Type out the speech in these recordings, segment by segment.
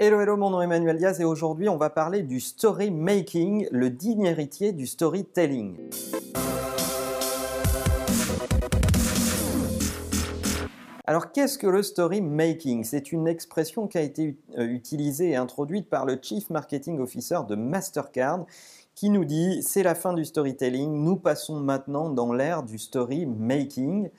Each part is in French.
Hello, hello, mon nom est Emmanuel Diaz et aujourd'hui on va parler du story making, le digne héritier du storytelling. Alors qu'est-ce que le story making? C'est une expression qui a été euh, utilisée et introduite par le Chief Marketing Officer de Mastercard qui nous dit c'est la fin du storytelling, nous passons maintenant dans l'ère du story making.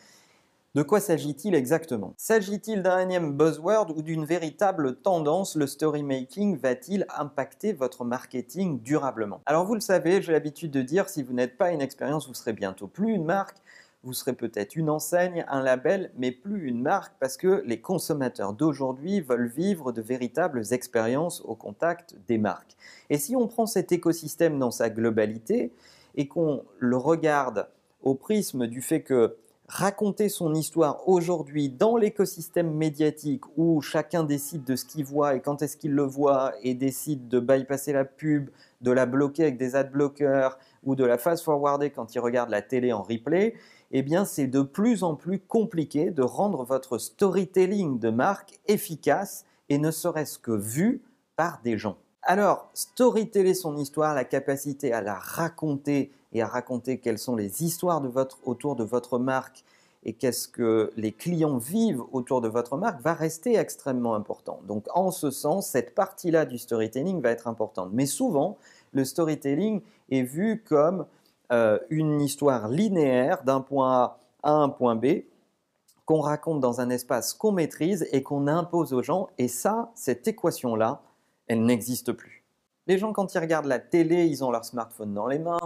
De quoi s'agit-il exactement? S'agit-il d'un énième buzzword ou d'une véritable tendance? Le story making va-t-il impacter votre marketing durablement? Alors vous le savez, j'ai l'habitude de dire, si vous n'êtes pas une expérience, vous serez bientôt plus une marque, vous serez peut-être une enseigne, un label, mais plus une marque parce que les consommateurs d'aujourd'hui veulent vivre de véritables expériences au contact des marques. Et si on prend cet écosystème dans sa globalité et qu'on le regarde au prisme du fait que raconter son histoire aujourd'hui dans l'écosystème médiatique où chacun décide de ce qu'il voit et quand est-ce qu'il le voit et décide de bypasser la pub, de la bloquer avec des ad blockers ou de la fast-forwarder quand il regarde la télé en replay, eh bien c'est de plus en plus compliqué de rendre votre storytelling de marque efficace et ne serait-ce que vu par des gens. Alors, storyteller son histoire, la capacité à la raconter et à raconter quelles sont les histoires autour de votre marque et qu'est-ce que les clients vivent autour de votre marque va rester extrêmement important. Donc en ce sens, cette partie-là du storytelling va être importante. Mais souvent, le storytelling est vu comme euh, une histoire linéaire d'un point A à un point B qu'on raconte dans un espace qu'on maîtrise et qu'on impose aux gens. Et ça, cette équation-là, elle n'existe plus. Les gens, quand ils regardent la télé, ils ont leur smartphone dans les mains.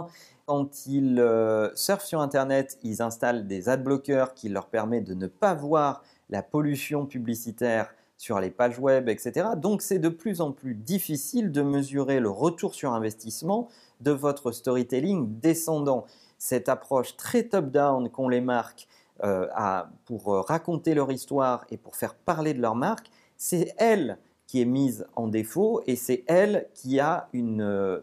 Quand ils euh, surfent sur Internet, ils installent des ad-blockers qui leur permettent de ne pas voir la pollution publicitaire sur les pages web, etc. Donc c'est de plus en plus difficile de mesurer le retour sur investissement de votre storytelling descendant. Cette approche très top-down qu'ont les marques euh, pour raconter leur histoire et pour faire parler de leur marque, c'est elle qui est mise en défaut et c'est elle qui a une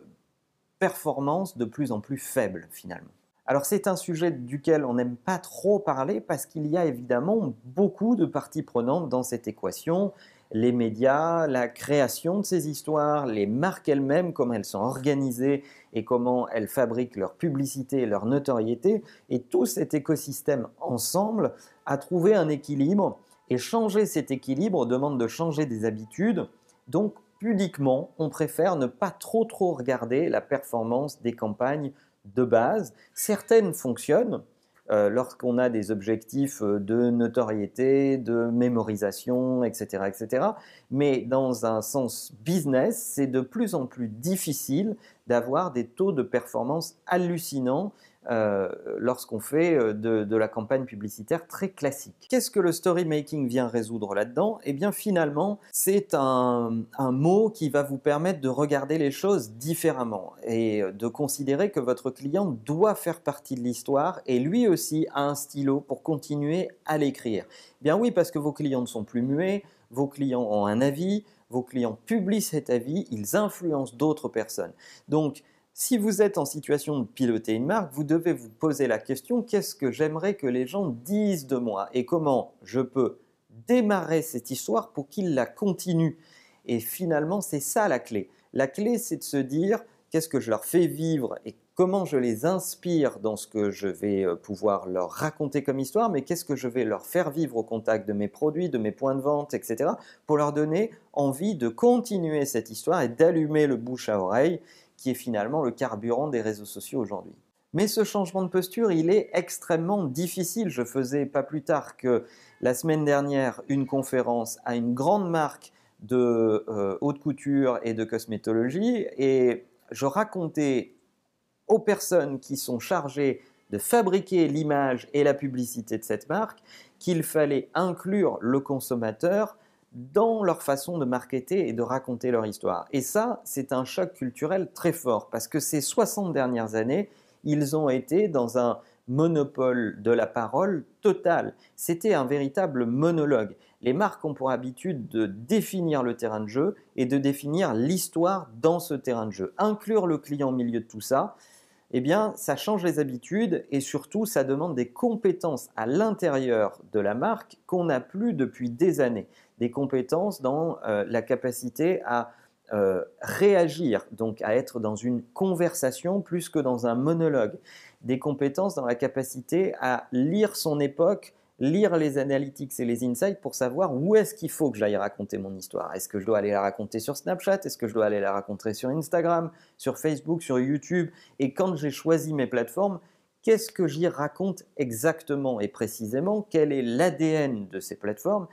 performance de plus en plus faible finalement. Alors c'est un sujet duquel on n'aime pas trop parler parce qu'il y a évidemment beaucoup de parties prenantes dans cette équation. Les médias, la création de ces histoires, les marques elles-mêmes, comment elles sont organisées et comment elles fabriquent leur publicité et leur notoriété. Et tout cet écosystème ensemble a trouvé un équilibre et changer cet équilibre demande de changer des habitudes. Donc, pudiquement, on préfère ne pas trop trop regarder la performance des campagnes de base. Certaines fonctionnent euh, lorsqu'on a des objectifs euh, de notoriété, de mémorisation, etc., etc. Mais dans un sens business, c'est de plus en plus difficile d'avoir des taux de performance hallucinants euh, lorsqu'on fait euh, de, la campagne publicitaire très classique. Qu'est-ce que le story making vient résoudre là-dedans? Eh bien finalement, c'est un, mot qui va vous permettre de regarder les choses différemment et de considérer que votre client doit faire partie de l'histoire et lui aussi a un stylo pour continuer à l'écrire. Bien oui, parce que vos clients ne sont plus muets, vos clients ont un avis, vos clients publient cet avis, ils influencent d'autres personnes. Donc, si vous êtes en situation de piloter une marque, vous devez vous poser la question qu'est-ce que j'aimerais que les gens disent de moi et comment je peux démarrer cette histoire pour qu'ils la continuent? Et finalement, c'est ça la clé. La clé, c'est de se dire qu'est-ce que je leur fais vivre et comment je les inspire dans ce que je vais euh, pouvoir leur raconter comme histoire, mais qu'est-ce que je vais leur faire vivre au contact de mes produits, de mes points de vente, etc., pour leur donner envie de continuer cette histoire et d'allumer le bouche à oreille qui est finalement le carburant des réseaux sociaux aujourd'hui. Mais ce changement de posture, il est extrêmement difficile. Je faisais pas plus tard que la semaine dernière une conférence à une grande marque de euh, haute couture et de cosmétologie et je racontais aux personnes qui sont chargées de fabriquer l'image et la publicité de cette marque qu'il fallait inclure le consommateur dans leur façon de marketer et de raconter leur histoire. Et ça, c'est un choc culturel très fort parce que ces 60 dernières années, ils ont été dans un monopole de la parole total. C'était un véritable monologue. Les marques ont pour habitude de définir le terrain de jeu et de définir l'histoire dans ce terrain de jeu. Inclure le client au milieu de tout ça, eh bien, ça change les habitudes et surtout, ça demande des compétences à l'intérieur de la marque qu'on n'a plus depuis des années. Des compétences dans euh, la capacité à euh, réagir, donc à être dans une conversation plus que dans un monologue, des compétences dans la capacité à lire son époque, lire les analytics et les insights pour savoir où est-ce qu'il faut que j'aille raconter mon histoire. Est-ce que je dois aller la raconter sur Snapchat? Est-ce que je dois aller la raconter sur Instagram, sur Facebook, sur YouTube? Et quand j'ai choisi mes plateformes, qu'est-ce que j'y raconte exactement et précisément? Quel est l'ADN de ces plateformes?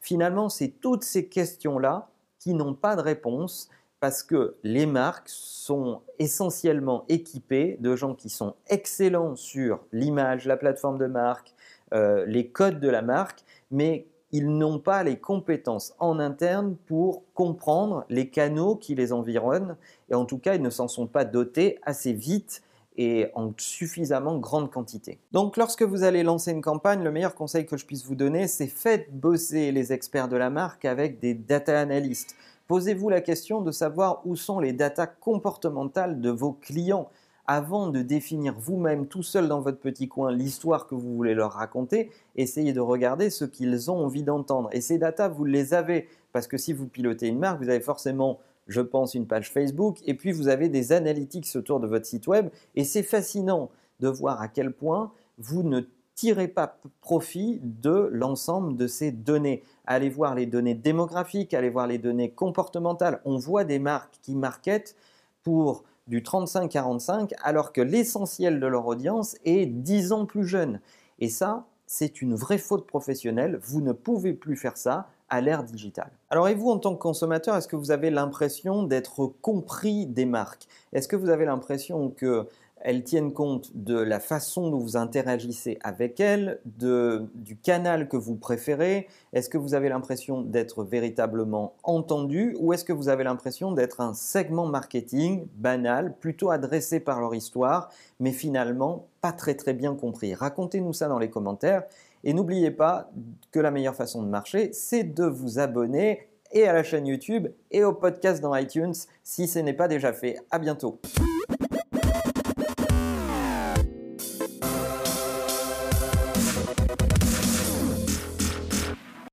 Finalement, c'est toutes ces questions-là qui n'ont pas de réponse parce que les marques sont essentiellement équipées de gens qui sont excellents sur l'image, la plateforme de marque, euh, les codes de la marque, mais ils n'ont pas les compétences en interne pour comprendre les canaux qui les environnent, et en tout cas, ils ne s'en sont pas dotés assez vite et en suffisamment grande quantité. Donc lorsque vous allez lancer une campagne, le meilleur conseil que je puisse vous donner, c'est faites bosser les experts de la marque avec des data analystes. Posez-vous la question de savoir où sont les datas comportementales de vos clients avant de définir vous-même tout seul dans votre petit coin l'histoire que vous voulez leur raconter, essayez de regarder ce qu'ils ont envie d'entendre. Et ces datas, vous les avez, parce que si vous pilotez une marque, vous avez forcément, je pense, une page Facebook, et puis vous avez des analytics autour de votre site web, et c'est fascinant de voir à quel point vous ne tirez pas profit de l'ensemble de ces données. Allez voir les données démographiques, allez voir les données comportementales. On voit des marques qui marketent pour du 35-45 alors que l'essentiel de leur audience est 10 ans plus jeune. Et ça, c'est une vraie faute professionnelle. Vous ne pouvez plus faire ça à l'ère digitale. Alors et vous, en tant que consommateur, est-ce que vous avez l'impression d'être compris des marques? Est-ce que vous avez l'impression que elles tiennent compte de la façon dont vous interagissez avec elles, du canal que vous préférez. Est-ce que vous avez l'impression d'être véritablement entendu ou est-ce que vous avez l'impression d'être un segment marketing banal, plutôt adressé par leur histoire, mais finalement pas très très bien compris? Racontez-nous ça dans les commentaires. Et n'oubliez pas que la meilleure façon de marcher, c'est de vous abonner et à la chaîne YouTube et au podcast dans iTunes si ce n'est pas déjà fait. À bientôt.